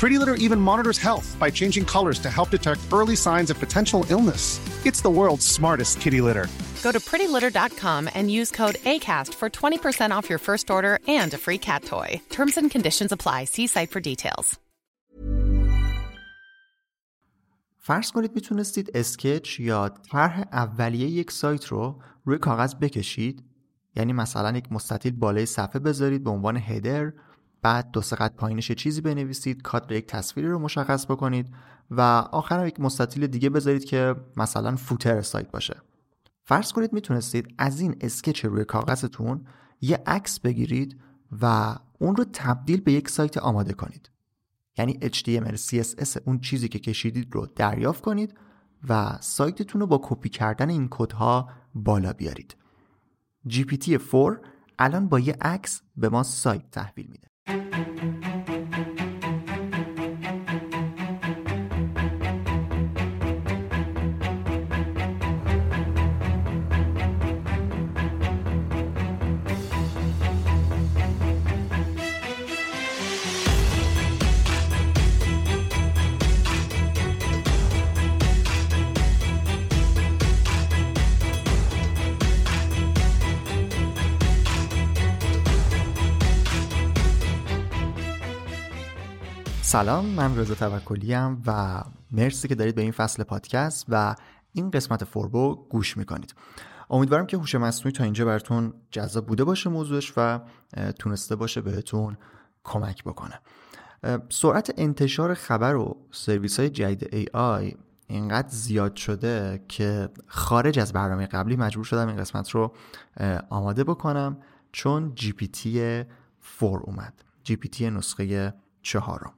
Pretty Litter even monitors health by changing colors to help detect early signs of potential illness. It's the world's smartest kitty litter. Go to prettylitter.com and use code ACAST for 20% off your first order and a free cat toy. Terms and conditions apply. See site for details. فرض کنید میتونستید اسکچ یا طرح اولیه یک سایت رو روی کاغذ بکشید یعنی مثلا یک مستطیل بالای صفحه بذارید به عنوان هدر بعد دو سه پایینش چیزی بنویسید کادر یک تصویری رو مشخص بکنید و آخرم یک مستطیل دیگه بذارید که مثلا فوتر سایت باشه. فرض کنید می‌تونستید از این اسکچ روی کاغذتون یه عکس بگیرید و اون رو تبدیل به یک سایت آماده کنید. یعنی HTML CSS اون چیزی که کشیدید رو دریافت کنید و سایتتون رو با کپی کردن این کدها بالا بیارید. GPT-4 الان با یه عکس به ما سایت تحویل میده. thank you سلام من رضا توکلی و مرسی که دارید به این فصل پادکست و این قسمت فوربو گوش می‌کنید. امیدوارم که هوش مصنوعی تا اینجا براتون جذاب بوده باشه موضوعش و تونسته باشه بهتون کمک بکنه. سرعت انتشار خبر و سرویس های جدید AI اینقدر زیاد شده که خارج از برنامه قبلی مجبور شدم این قسمت رو آماده بکنم چون GPT 4 اومد. GPT نسخه چهارم.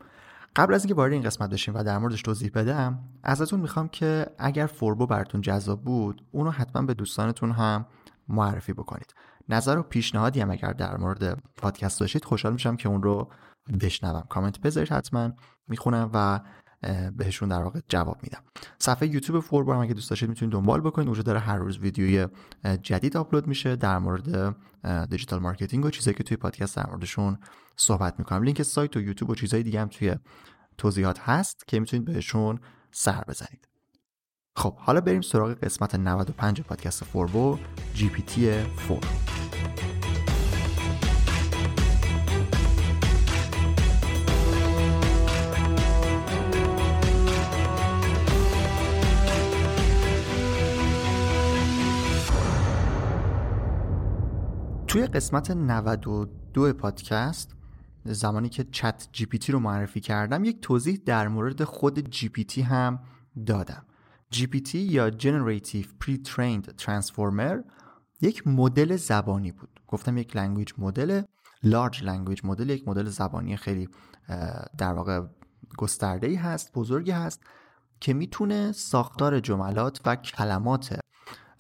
قبل از اینکه وارد این قسمت بشیم و در موردش توضیح بدم ازتون می‌خوام که اگر فوربو براتون جذاب بود اونو حتما به دوستانتون هم معرفی بکنید. نظر و پیشنهادی هم اگر در مورد پادکست داشتید خوشحال میشم که اون رو بشنوم. کامنت بذارید حتما می‌خونم و بهشون در واقع جواب میدم. صفحه یوتیوب فوربو هم اگه دوست داشتید می‌تونید دنبال بکنید. اونجا داره هر روز ویدیوی جدید آپلود میشه در مورد digital marketing و چیزایی که توی پادکست در موردشون صحبت می‌کنم. لینک سایت و یوتیوب و چیزهای دیگه هم توی توضیحات هست که می‌تونید بهشون سر بزنید. خب حالا بریم سراغ قسمت 95 پادکست فوربو GPT 4 توی قسمت 92 پادکست زمانی که ChatGPT رو معرفی کردم یک توضیح در مورد خود GPT هم دادم. GPT یا Generative Pre-trained Transformer یک مدل زبانی بود. گفتم یک language model large language model یک مدل زبانی خیلی در واقع گسترده هست بزرگی هست که می‌تونه ساختار جملات و کلمات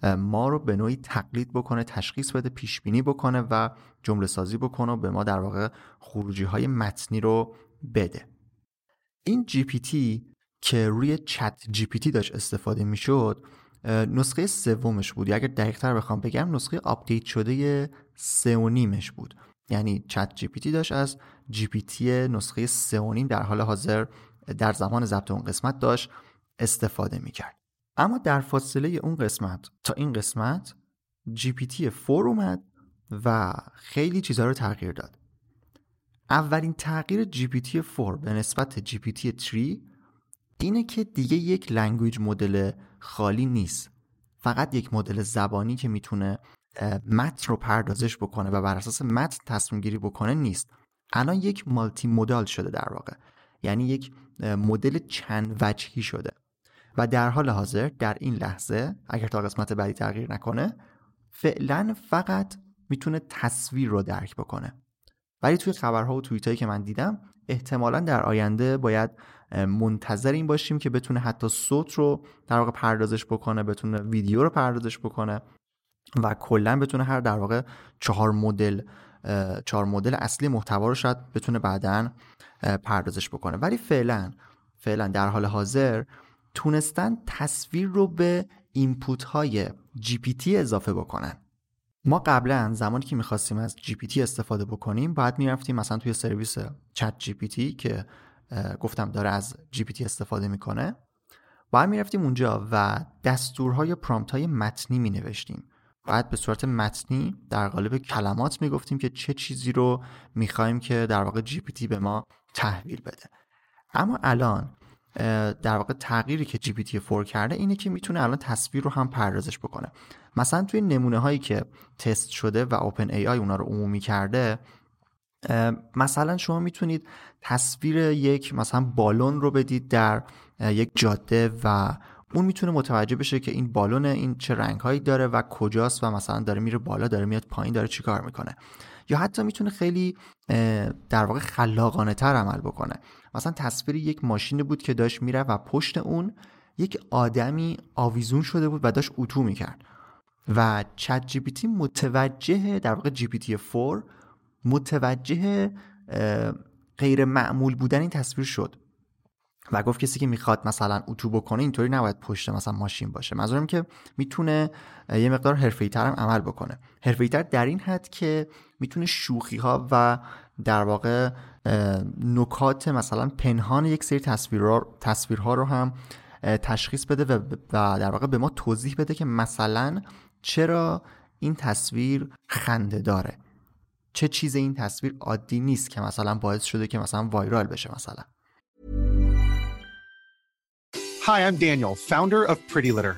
ما رو به نوعی تقلید بکنه تشخیص بده پیش بینی بکنه و جمله سازی بکنه و به ما در واقع خروجی های متنی رو بده. این GPT که روی ChatGPT داشت استفاده می‌شد نسخه سومش بود. یا اگر دقیق تر بخوام بگم نسخه update شده سه و نیمش بود. یعنی چت جی پی تی داشت از جی پی تی نسخه 3.5 در حال حاضر در زمان ضبط اون قسمت داشت استفاده می‌کرد. اما در فاصله اون قسمت تا این قسمت GPT 4 اومد و خیلی چیزها رو تغییر داد. اولین تغییر GPT 4 به نسبت GPT 3 اینه که دیگه یک language model خالی نیست. فقط یک مدل زبانی که می‌تونه متن رو پردازش بکنه و بر اساس متن تصمیم گیری بکنه نیست. الان یک multimodal شده در واقع. یعنی یک مدل چند وجهی شده. و در حال حاضر در این لحظه اگر تا قسمت بعدی تغییر نکنه فعلا فقط می‌تونه تصویر رو درک بکنه. ولی توی خبرها و توییت هایی که من دیدم احتمالا در آینده باید منتظر این باشیم که بتونه حتی صوت رو در واقع پردازش بکنه بتونه ویدیو رو پردازش بکنه و کلا بتونه هر در واقع چهار مدل چهار مدل اصلی محتوا رو شاید بتونه بعدا پردازش بکنه. ولی فعلا فعلا در حال حاضر تونستن تصویر رو به input های GPT اضافه بکنن. ما قبلا زمانی که می‌خواستیم از GPT استفاده بکنیم باید می‌رفتیم مثلا توی سرویس ChatGPT که گفتم داره از GPT استفاده می‌کنه. باید می‌رفتیم اونجا و دستورهای prompt های متنی می نوشتیم باید به صورت متنی در قالب کلمات می‌گفتیم که چه چیزی رو می‌خوایم که در واقع GPT به ما تحویل بده. اما الان در واقع تغییری که GPT 4 کرده اینه که می‌تونه الان تصویر رو هم پردازش بکنه. مثلا توی نمونه هایی که تست شده و OpenAI اونا رو عمومی کرده مثلا شما می‌تونید تصویر یک مثلا بالون رو بدید در یک جاده و اون می‌تونه متوجه بشه که این بالون این چه رنگ هایی داره و کجاست و مثلا داره میره بالا داره میاد پایین داره چیکار می‌کنه. یا حتی می‌تونه خیلی در واقع خلاقانه تر عمل بکنه. مثلا تصویر یک ماشینی بود که داشت میره و پشت اون یک آدمی آویزون شده بود و داشت اتو می‌کرد. و چت جی پی تی متوجه در واقع جی پی تی 4 متوجه غیر معمول بودن این تصویر شد. و گفت کسی که می‌خواد مثلا اتو بکنه اینطوری نباید پشت مثلا ماشین باشه. منظورم که می‌تونه یه مقدار حرفه‌ای هم عمل بکنه. حرفه‌ای در این حد که می‌تونه شوخی ها و در واقع نکات مثلا پنهان یک سری تصویرها تصویرها رو هم تشخیص بده و در واقع به ما توضیح بده که مثلا چرا این تصویر خنده داره چه چیز این تصویر عادی نیست که مثلا باعث شده که مثلا وایرال بشه مثلا Hi, I'm Daniel, founder of Pretty Litter.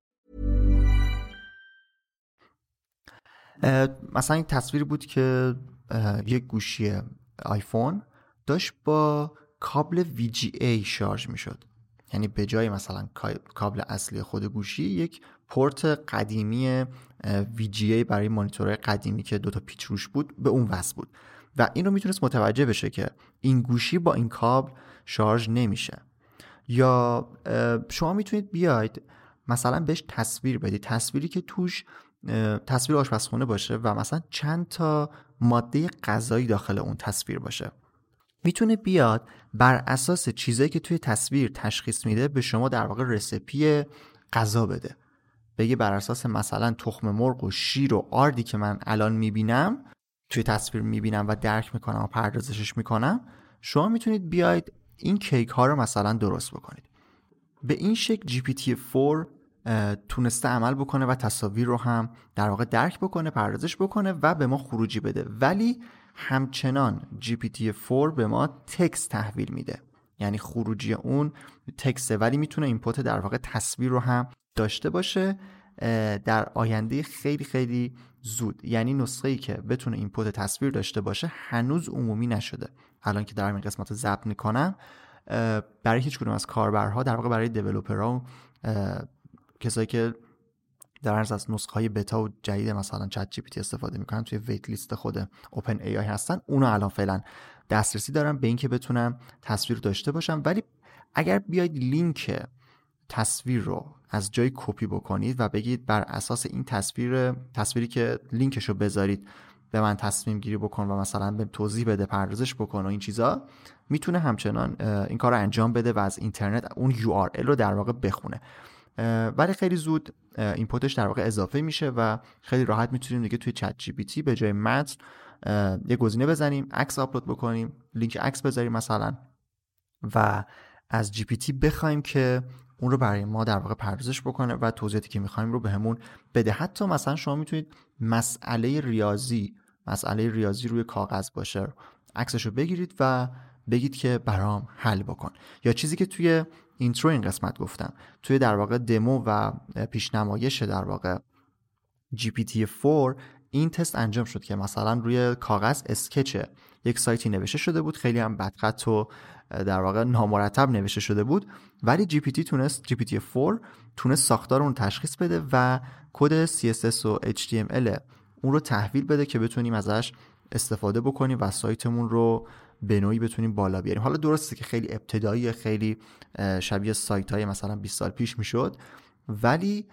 مثلا این تصویر بود که یک گوشی آیفون داشت با کابل VGA شارژ می شد یعنی به جای مثلا کابل اصلی خود گوشی یک پورت قدیمی VGA برای مانیتورهای قدیمی که دوتا پیچ روش بود به اون وصل بود. و این رو می‌تونست متوجه بشه که این گوشی با این کابل شارژ نمیشه. یا شما می‌تونید بیاید مثلا بهش تصویر بدید. تصویری که توش تصویر آشپزخونه باشه و مثلا چند تا ماده غذایی داخل اون تصویر باشه. می‌تونه بیاد بر اساس چیزایی که توی تصویر تشخیص میده به شما در واقع رسپی غذا بده. بگه بر اساس مثلا تخم مرغ و شیر و آردی که من الان می‌بینم توی تصویر می‌بینم و درک می‌کنم و پردازشش می‌کنم شما می‌تونید بیاید این کیک ها رو مثلا درست بکنید. به این شکل GPT 4 تونسته عمل بکنه و تصاویر رو هم در واقع درک بکنه پردازش بکنه و به ما خروجی بده. ولی همچنان GPT-4 به ما text تحویل میده. یعنی خروجی اون text ه. ولی می‌تونه input در واقع تصویر رو هم داشته باشه در آینده خیلی خیلی زود. یعنی نسخه ای که بتونه input تصویر داشته باشه هنوز عمومی نشده. الان که دارم این قسمت رو ضبط می‌کنم برای هیچ کدوم از کاربرها در واقع برای developer ها کسایی که در واقع از نسخه های بتا و جدید مثلا ChatGPT استفاده می‌کنن توی wait list خود OpenAI هستن اونو الان فعلا دسترسی دارم به اینکه بتونم تصویر داشته باشم ولی اگر بیاید لینک تصویر رو از جای کپی بکنید و بگید بر اساس این تصویر تصویری که لینکش رو بذارید به من تصمیم گیری بکن و مثلا به توضیح بده پردازش بکن و این چیزا می‌تونه همچنان این کار رو انجام بده و از اینترنت اون URL رو در واقع بخونه. ولی خیلی زود input ش در واقع اضافه میشه و خیلی راحت می‌تونیم دیگه توی ChatGPT به جای متن یه گزینه بزنیم عکس آپلود بکنیم لینک عکس بذاریم مثلا. و از GPT بخوایم که اون رو برای ما در واقع پردازش بکنه و توضیحاتی که می‌خوایم رو بهمون به بده. حتی مثلا شما می‌تونید مسئله ریاضی مسئله ریاضی روی کاغذ باشه عکسش رو بگیرید و بگید که برام حل بکن. یا چیزی که توی اینترو این قسمت گفتم. توی در واقع دمو و پیش‌نمایش در واقع GPT-4 این تست انجام شد که مثلا روی کاغذ sketch یک سایتی نوشته شده بود. خیلی هم بدخط و در واقع نامرتب نوشته شده بود. ولی پی تونست GPT 4 تونست ساختار اون تشخیص بده و کد CSS و HTML اون رو تحویل بده که بتونیم ازش استفاده بکنیم و سایتمون رو به نوعی بتونیم بالا بیاریم. حالا درسته که خیلی ابتدایی خیلی شبیه سایت های مثلا 20 سال پیش می‌شد ولی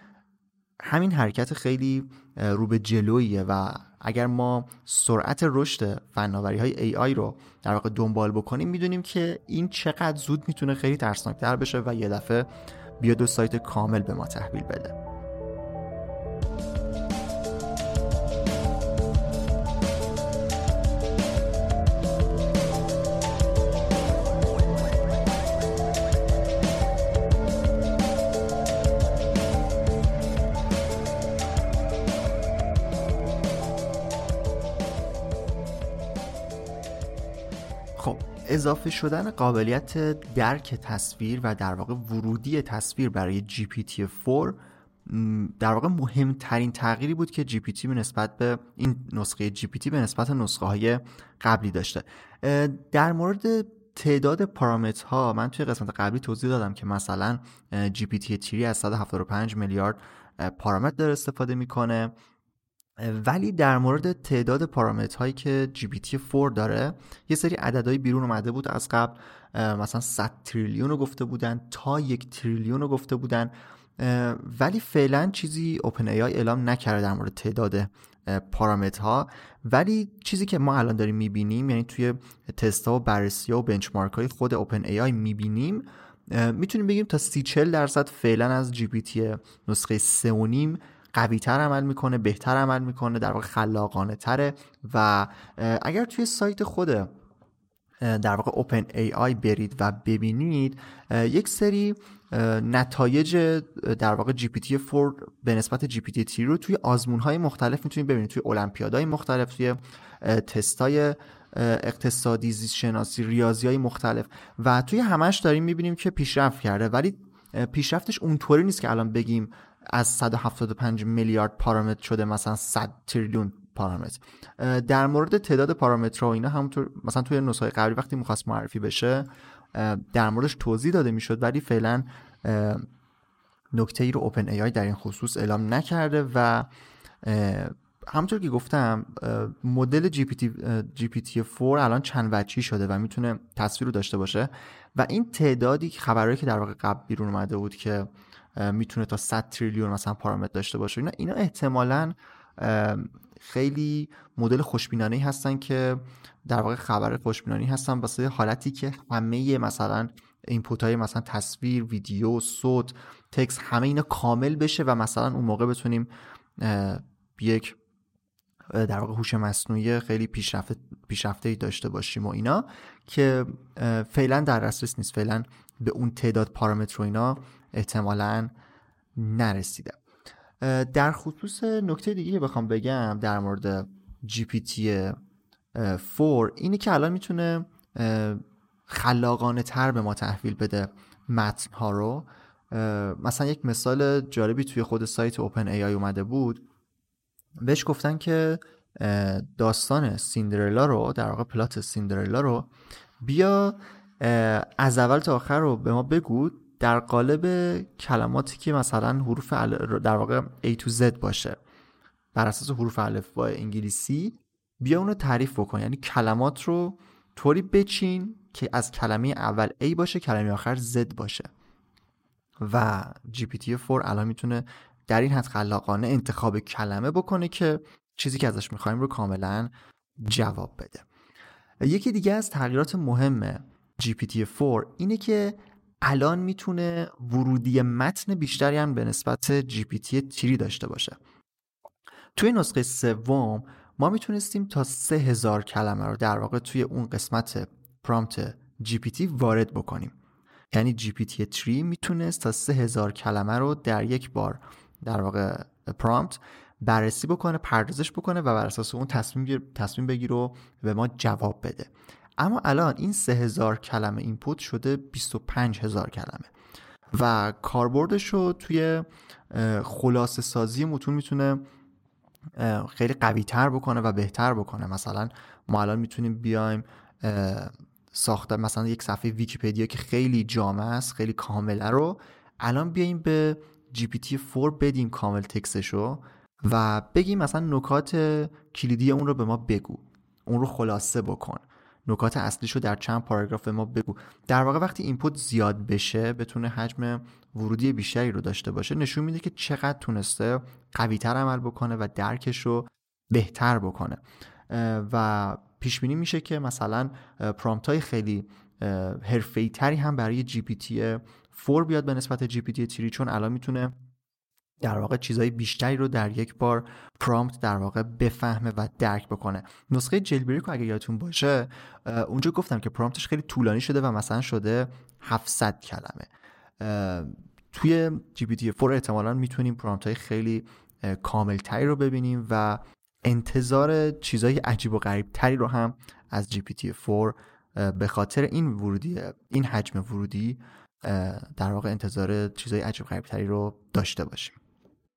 همین حرکت خیلی رو به جلویه و اگر ما سرعت رشد فناوری های AI رو در واقع دنبال بکنیم می‌دونیم که این چقدر زود می‌تونه خیلی ترسناکتر بشه و یه دفعه بیاد دو سایت کامل به ما تحویل بده. اضافه شدن قابلیت درک تصویر و در واقع ورودی تصویر برای GPT-4 در واقع مهمترین تغییری بود که GPT به نسبت به این نسخه GPT به نسبت نسخه های قبلی داشته. در مورد تعداد پارامترها من توی قسمت قبلی توضیح دادم که مثلا GPT 3 از 175 میلیارد پارامتر داره استفاده می‌کنه. ولی در مورد تعداد پارامترهایی که GPT-4 داره یه سری عددهای بیرون اومده بود. از قبل مثلا 100 تریلیون رو گفته بودن تا یک تریلیون رو گفته بودن. ولی فعلا چیزی OpenAI اعلام نکرده در مورد تعداد پارامترها. ولی چیزی که ما الان داریم می‌بینیم یعنی توی تست ها و بررسی و benchmark های خود OpenAI می‌بینیم می‌تونیم بگیم تا 30 40 درصد فعلا از GPT نسخه 3.5 قوی تر عمل می‌کنه بهتر عمل می‌کنه در واقع خلاقانه تره و اگر توی سایت خود در واقع OpenAI برید و ببینید یک سری نتایج در واقع GPT 4 به نسبت GPT رو توی آزمون های مختلف می‌تونید ببینید توی المپیادهای مختلف توی تست های اقتصادی زیست شناسی ریاضی های مختلف و توی همش داریم می‌بینیم که پیشرفت کرده. ولی پیشرفتش اونطوری نیست که الان بگیم از 175 میلیارد پارامتر شده مثلا 100 تریلیون پارامتر. در مورد تعداد پارامترها و اینا همونطور مثلا توی نسخه قبلی وقتی می‌خواست معرفی بشه در موردش توضیح داده می‌شد ولی فعلا نکته ای رو اوپن ای آی در این خصوص اعلام نکرده و همونطور که گفتم مدل جی پی تی 4 الان چند وجهی شده و می‌تونه تصویر رو داشته باشه. و این تعدادی خبرهایی که در واقع قبل بیرون اومده بود که می‌تونه تا 100 تریلیون مثلا پارامتر داشته باشه. اینا اینا احتمالا خیلی مدل خوشبینانه هستن که در واقع خبر خوشبینانه هستن. واسه حالتی که همه مثلا اینپوت های مثلا تصویر ویدیو صوت تکس همه اینا کامل بشه و مثلا اون موقع بتونیم یک در واقع هوش مصنوعی خیلی پیشرفته پیشرفته داشته باشیم و اینا که فعلا در دسترس نیست. فعلا به اون تعداد پارامتر و اینا احتمالا نرسیده. در خصوص نکته دیگه بخوام بگم در مورد GPT four اینه که الان می‌تونه خلاقانه تر به ما تحویل بده متن ها رو مثلا یک مثال جالبی توی خود سایت OpenAI اومده بود. بهش گفتن که داستان سیندرلا رو در واقع plot سیندرلا رو بیا از اول تا آخر رو به ما بگو در قالب کلماتی که مثلا حروف در واقع A to Z باشه بر اساس حروف الف با انگلیسی بیا اونو تعریف بکن. یعنی کلمات رو طوری بچین که از کلمه اول A باشه کلمه آخر Z باشه. و GPT-4 الان می‌تونه در این حد خلاقانه انتخاب کلمه بکنه که چیزی که ازش می‌خوایم رو کاملا جواب بده. یکی دیگه از تغییرات مهم GPT-4 اینه که الان می‌تونه ورودی متن بیشتری هم به نسبت GPT-3 داشته باشه. توی نسخه سوم ما می‌تونستیم تا 3000 کلمه رو در واقع توی اون قسمت پرامپت GPT وارد بکنیم. یعنی GPT-3 می‌تونست تا 3000 کلمه رو در یک بار در واقع prompt بررسی بکنه پردازش بکنه و بر اساس اون تصمیم تصمیم بگیر و به ما جواب بده. اما الان این 3000 کلمه input شده 25000 کلمه. و کاربردش رو توی خلاصه سازی متون می‌تونه خیلی قوی تر بکنه و بهتر بکنه. مثلا ما الان می‌تونیم بیایم ساخته مثلا یک صفحه ویکیپدیا که خیلی جامع است خیلی کامله رو الان بیایم به GPT 4 بدیم کامل تکسشو و بگیم مثلا نکات کلیدی اون رو به ما بگو. اون رو خلاصه بکن. نکات اصلیش رو در چند پاراگراف به ما بگو. در واقع وقتی اینپوت زیاد بشه بتونه حجم ورودی بیشتری رو داشته باشه نشون میده که چقدر تونسته قویتر عمل بکنه و درکش رو بهتر بکنه. و پیش بینی میشه که مثلا پرامپت های خیلی حرفه‌ای تری هم برای GPT 4 بیاد به نسبت GPT 3 چون الان می‌تونه در واقع چیزهای بیشتری رو در یک بار prompt در واقع بفهمه و درک بکنه. نسخه jailbreak رو اگه یادتون باشه اونجا گفتم که prompt ش خیلی طولانی شده و مثلا شده 700 کلمه. توی GPT 4 احتمالا می‌تونیم prompt های خیلی کامل تری رو ببینیم و انتظار چیزهای عجیب و غریب تری رو هم از جی پی تی 4 به خاطر این ورودی این حجم ورودی در واقع انتظار چیزهای عجیب غریب تری رو داشته باشیم.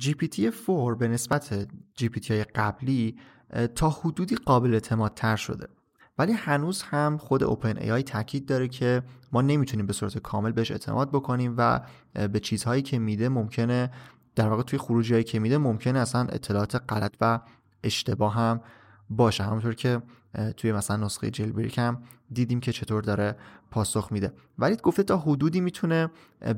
GPT-4 به نسبت GPT های قبلی تا حدودی قابل اعتماد تر شده. ولی هنوز هم خود اوپن ای آی تاکید داره که ما نمی‌تونیم به صورت کامل بهش اعتماد بکنیم و به چیزهایی که میده ممکنه در واقع توی خروجی هایی که میده ممکنه اصلا اطلاعات غلط و اشتباه هم باشه. همونطور که توی مثلا نسخه جلبریک هم دیدیم که چطور داره پاسخ میده. ولی گفته تا حدودی می‌تونه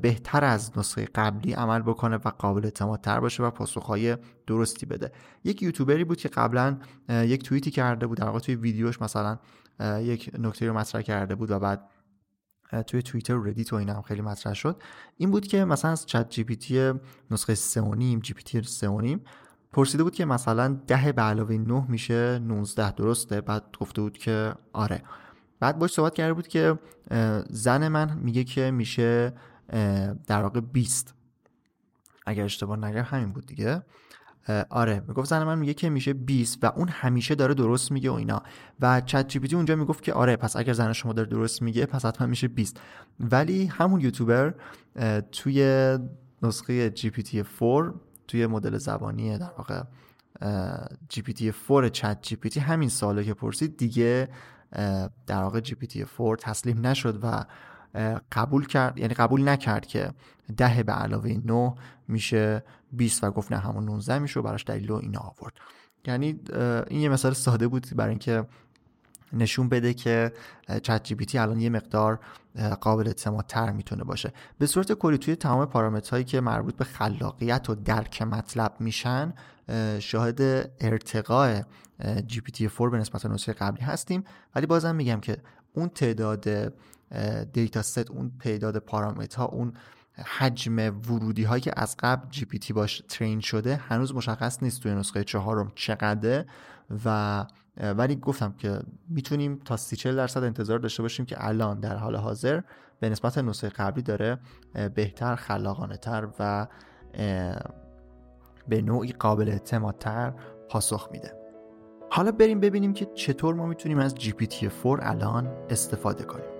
بهتر از نسخه قبلی عمل بکنه و قابل اعتماد تر باشه و پاسخهای درستی بده. یک یوتیوبری بود که قبلا یک توییتی کرده بود در واقع توی ویدیوش مثلا یک نکته رو مطرح کرده بود و بعد توی توییتر و ردیت و اینا هم خیلی مطرح شد. این بود که مثلا از ChatGPT نسخه 3.5 GPT 3.5 پرسیده بود که مثلا 10 به علاوه 9 میشه 19 درسته؟ بعد گفته بود که آره. بعد باش صحبت کرده بود که زن من میگه که میشه در واقع 20 اگر اشتباه نگم همین بود دیگه. آره می‌گفت زن من میگه که میشه 20 و اون همیشه داره درست میگه و اینا. و ChatGPT اونجا می‌گفت که آره پس اگر زن شما داره درست میگه پس حتما میشه 20 ولی همون یوتیوبر توی نسخه GPT 4 توی مدل زبانی در واقع جی پی تی 4 چت جی پی تی همین ساله که پرسید دیگه در واقع GPT 4 تسلیم نشد و قبول کرد یعنی قبول نکرد که ده به علاوه 9 میشه 20 و گفت نه همون 19 میشه و براش دلیل اینا آورد. یعنی این یه مثال ساده بود برای اینکه نشون بده که ChatGPT الان یه مقدار قابل اعتمادتر می‌تونه باشه. به صورت کلی توی تمام پارامترهایی که مربوط به خلاقیت و درک مطلب میشن شاهد ارتقاء GPT 4 به نسبت نسخه قبلی هستیم. ولی بازم میگم که اون تعداد dataset اون تعداد پارامترها اون حجم ورودی هایی که از قبل GPT باش train شده هنوز مشخص نیست توی نسخه چهارم چقدره و ولی گفتم که می‌تونیم تا 30 درصد انتظار داشته باشیم که الان در حال حاضر به نسبت نسخه قبلی داره بهتر خلاقانه تر و به نوعی قابل اعتمادتر پاسخ میده. حالا بریم ببینیم که چطور ما می‌تونیم از GPT-4 الان استفاده کنیم.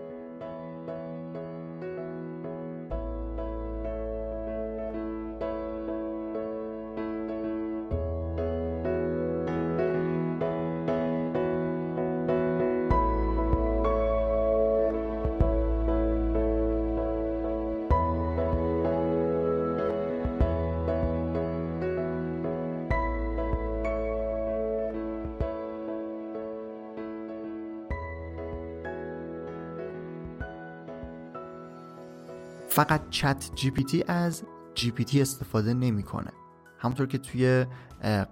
فقط چت جی پی تی از جی پی تی استفاده نمی‌کنه. همونطور که توی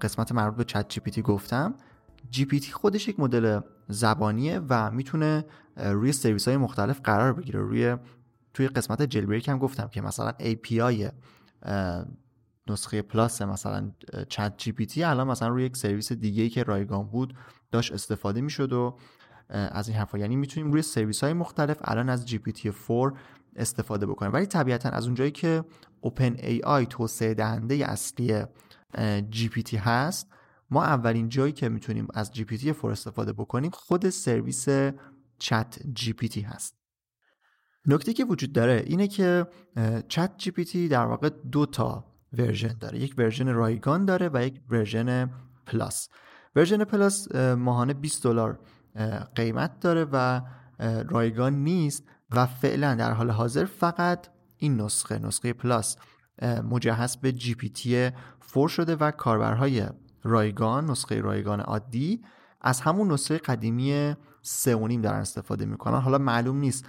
قسمت مربوط به چت جی پی تی گفتم جی پی تی خودش یک مدل زبانیه و می‌تونه روی سرویس های مختلف قرار بگیره. روی توی قسمت jailbreak هم گفتم که مثلا API نسخه plus مثلا ChatGPT الان مثلا روی یک سرویس دیگه ای که رایگان بود داشت استفاده می‌شد و از این حرفا یعنی می‌تونیم روی سرویس های مختلف الان از GPT 4 استفاده بکنه ولی طبیعتا از اونجایی که OpenAI توسعه دهنده اصلی GPT هست ما اولین جایی که می‌تونیم از GPT four استفاده بکنیم خود سرویس ChatGPT هست. نکته که وجود داره اینه که ChatGPT در واقع دو تا version داره. یک version رایگان داره و یک version Plus. version Plus ماهانه 20 دلار قیمت داره و رایگان نیست. و فعلا در حال حاضر فقط این نسخه نسخه Plus مجهز به GPT 4 شده و کاربرهای رایگان نسخه رایگان عادی از همون نسخه قدیمی 3.5 دارن استفاده می‌کنن. حالا معلوم نیست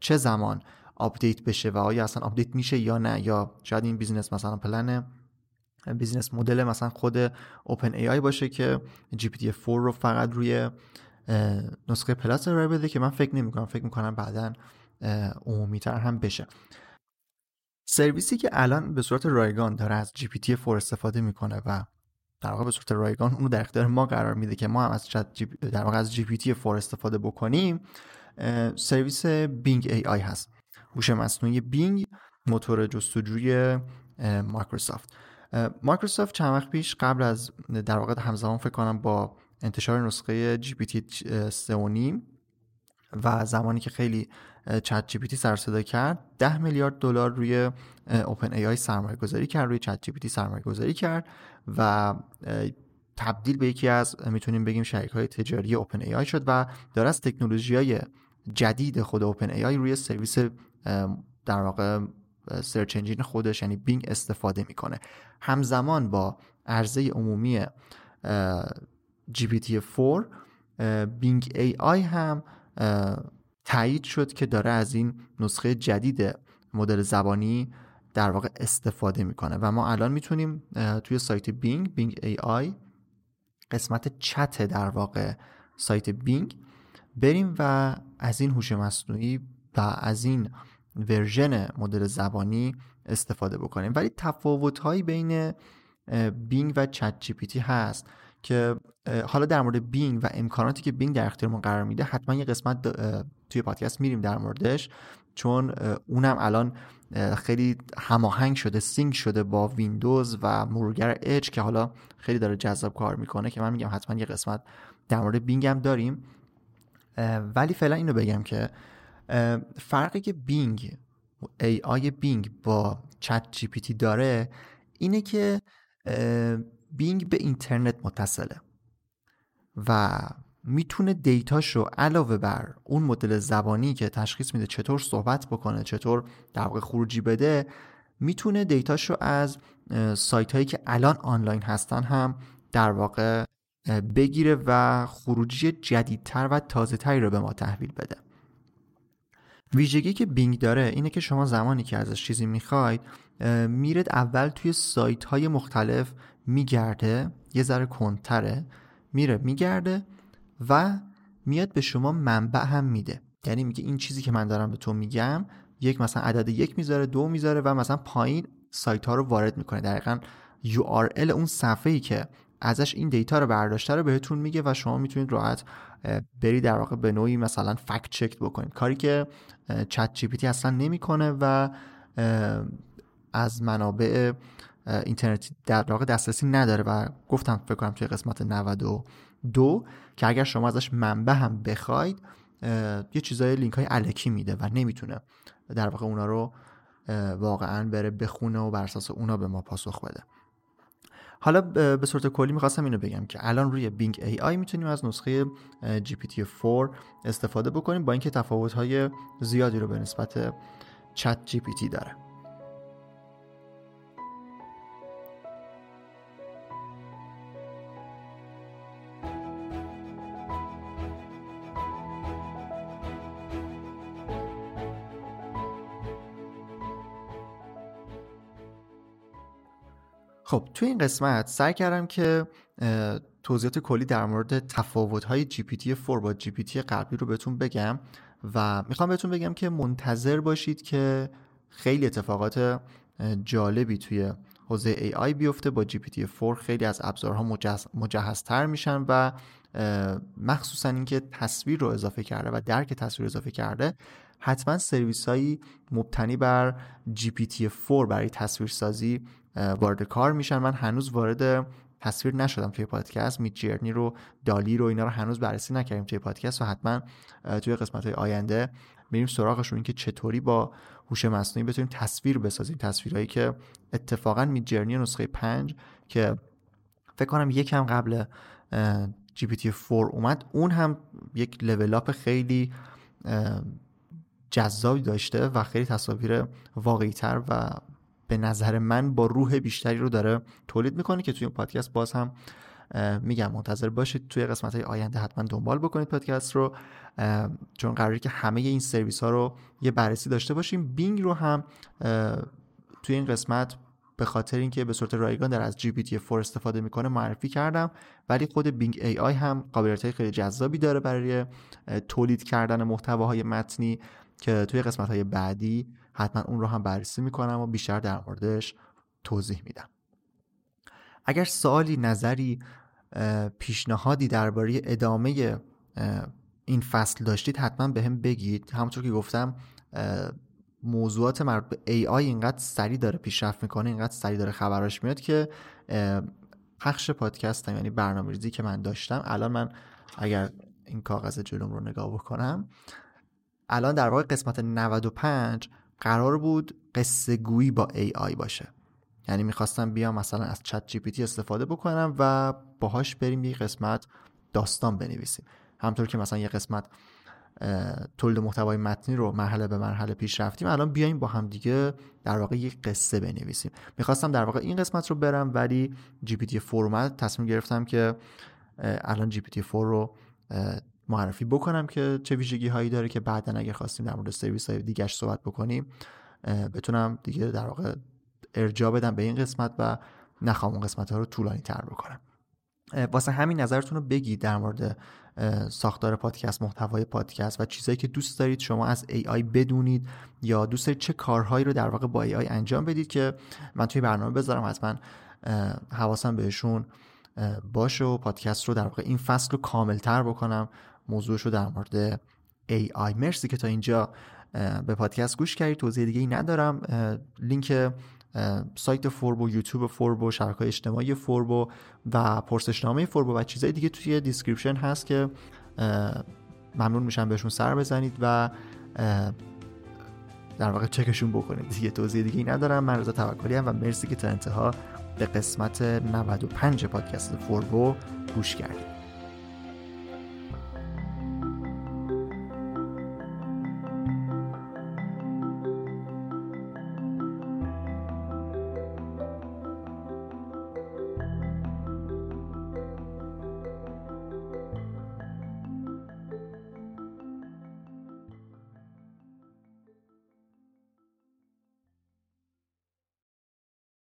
چه زمان update بشه و آیا اصلا update میشه یا نه یا شاید این business مثلا پلن business model مثلا خود OpenAI باشه که GPT 4 رو فقط روی نسخه Plus ارائه بده که من فکر نمی کنم فکر می‌کنم بعدا عمومیتر هم بشه. سرویسی که الان به صورت رایگان داره از GPT 4 استفاده می‌کنه و در واقع به صورت رایگان اونو در اختیار ما قرار میده که ما هم از چت در واقع از GPT 4 استفاده بکنیم سرویس Bing AI هست. هوش مصنوعی Bing موتور جستجوی مایکروسافت. مایکروسافت چند وقت پیش قبل از در واقع همزمان فکر کنم با انتشار نسخه GPT و زمانی که خیلی ChatGPT سر صدا کرد 10 میلیارد دلار روی OpenAI سرمایه گذاری کرد روی ChatGPT سرمایه گذاری کرد و تبدیل به یکی از می‌تونیم بگیم شریک های تجاری OpenAI شد و داره از تکنولوژی های جدید خود OpenAI روی سرویس در واقع search engine خودش یعنی Bing استفاده می‌کنه. همزمان با عرضه عمومی GPT-4 Bing AI هم تایید شد که داره از این نسخه جدید مدل زبانی در واقع استفاده می‌کنه. و ما الان می‌تونیم توی سایت Bing Bing AI قسمت چت در واقع سایت Bing بریم و از این هوش مصنوعی و از این version مدل زبانی استفاده بکنیم. ولی تفاوت بین Bing و ChatGPT هست که حالا در مورد Bing و امکاناتی که Bing در اختیارمون قرار میده حتما یه قسمت توی پادکست میریم در موردش چون اونم الان خیلی هماهنگ شده sync شده با ویندوز و مرورگر اج که حالا خیلی داره جذاب کار می‌کنه که من میگم حتما یه قسمت در مورد Bing هم داریم. ولی فعلا اینو بگم که فرقی که Bing AI Bing با ChatGPT داره اینه که Bing به اینترنت متصله. و می‌تونه data شو علاوه بر اون مدل زبانی که تشخیص میده چطور صحبت بکنه چطور در واقع خروجی بده می‌تونه دیتاشو از سایت هایی که الان آنلاین هستن هم در واقع بگیره و خروجی جدیدتر و تازه تری رو به ما تحویل بده. ویژگی که بینگ داره اینه که شما زمانی که ازش چیزی می‌خواید میرد اول توی سایت های مختلف میگرده یه ذره کنتره میره میگرده و میاد به شما منبع هم میده. یعنی میگه این چیزی که من دارم به تو میگم یک مثلا عدد یک می‌ذاره دو می‌ذاره و مثلا پایین سایت ها رو وارد می‌کنه. دقیقا URL اون صفحه ای که ازش این دیتا رو برداشته رو بهتون میگه و شما می‌تونید راحت برید در واقع به نوعی مثلا فکت چک بکنید. کاری که چت جی پی تی اصلا نمی‌کنه و از منابع اینترنتی در واقع دسترسی نداره و گفتم فکر کنم توی قسمت 92 که اگر شما ازش منبع هم بخواید یه چیزای لینک های علکی میده و نمی‌تونه در واقع اونا رو واقعا بره بخونه و بر اساس اونا به ما پاسخ بده. حالا به صورت کلی می‌خواستم اینو بگم که الان روی بینگ ای آی می‌تونیم از نسخه GPT 4 استفاده بکنیم با اینکه تفاوت های زیادی رو به نسبت چت GPT داره. خب توی این قسمت سعی کردم که توضیحات کلی در مورد تفاوت‌های GPT 4 با GPT قبلی رو بهتون بگم و می‌خوام بهتون بگم که منتظر باشید که خیلی اتفاقات جالبی توی حوزه AI بیفته. با GPT 4 خیلی از ابزارها مجهزتر میشن و مخصوصا اینکه تصویر رو اضافه کرده و درک تصویر اضافه کرده حتما سرویس هایی مبتنی بر GPT 4 برای تصویرسازی وارد کار میشن. من هنوز وارد تصویر نشدم توی پادکست. می جرنی رو دالی رو اینا رو هنوز بررسی نکردیم توی پادکست و حتما توی قسمت های آینده میریم سراغشون اینکه چطوری با هوش مصنوعی بتونیم تصویر بسازیم. تصویرهایی که اتفاقا می جرنی نسخه 5 که فکر کنم یکم قبل جی پی 4 اومد اون هم یک لول اپ خیلی جذابی داشته و خیلی تصاویر واقعی تر و به نظر من با روح بیشتری رو داره تولید می‌کنه که توی این پادکست باز هم میگم منتظر باشید توی قسمت های آینده حتما دنبال بکنید پادکست رو چون قراری که همه این سرویس ها رو یه بررسی داشته باشیم. بینگ رو هم توی این قسمت به خاطر اینکه به صورت رایگان در از تی 4 استفاده می‌کنه معرفی کردم ولی خود بینگ ای آی هم قابلیت های خیلی جذابی داره برای تولید کردن محتواهای متنی که توی قسمت های بعدی حتما اون رو هم بررسی می‌کنم و بیشتر در موردش توضیح میدم. اگر سوالی نظری پیشنهادی درباره ادامه این فصل داشتید حتما به هم بگید. همونطور که گفتم موضوعات مربوط به AI اینقدر سریع داره پیشرفت می‌کنه اینقدر سریع داره خبراش میاد که پخش پادکستم یعنی برنامه ریزی که من داشتم. الان من اگر این کاغذ جلوم رو نگاه بکنم الان در واقع قسمت 95 قرار بود قصه گویی با AI باشه. یعنی می‌خواستم بیام مثلا از چت جی پی استفاده بکنم و باهاش بریم یه قسمت داستان بنویسیم. همطور که مثلا یه قسمت تولید محتوای متنی رو مرحله به مرحله پیش رفتیم الان بیایم با هم دیگه در واقع یک قصه بنویسیم. می‌خواستم در واقع این قسمت رو برم ولی جی پی تی فرمت تصمیم گرفتم که الان GPT 4 رو معرفی بکنم که چه ویژگی هایی داره که بعدا اگه خواستیم در مورد سرویس های دیگرش صحبت بکنیم بتونم دیگه در واقع ارجاع بدم به این قسمت و نخوام اون قسمت ها رو طولانی تر بکنم واسه همین نظرتون رو بگید در مورد ساختار پادکست محتوای پادکست و چیزایی که دوست دارید شما از AI بدونید یا دوست دارید چه کارهایی رو در واقع با AI انجام بدید که من توی برنامه بذارم حتما حواسم بهشون باشه و پادکست رو در واقع این فصل رو کاملتر بکنم موضوعش رو در مورد AI مرسی که تا اینجا به پادکست گوش کردید توضیح دیگه ای ندارم لینک سایت فوربو یوتیوب فوربو شبکه اجتماعی فوربو و پرسشنامه فوربو و چیزهای دیگه توی description هست که ممنون میشم بهشون سر بزنید و در واقع چکشون بکنید. دیگه توضیح دیگه ای ندارم. من رضا توکلی و مرسی که تا انتها به قسمت 95 پادکست فوربو گوش کردید.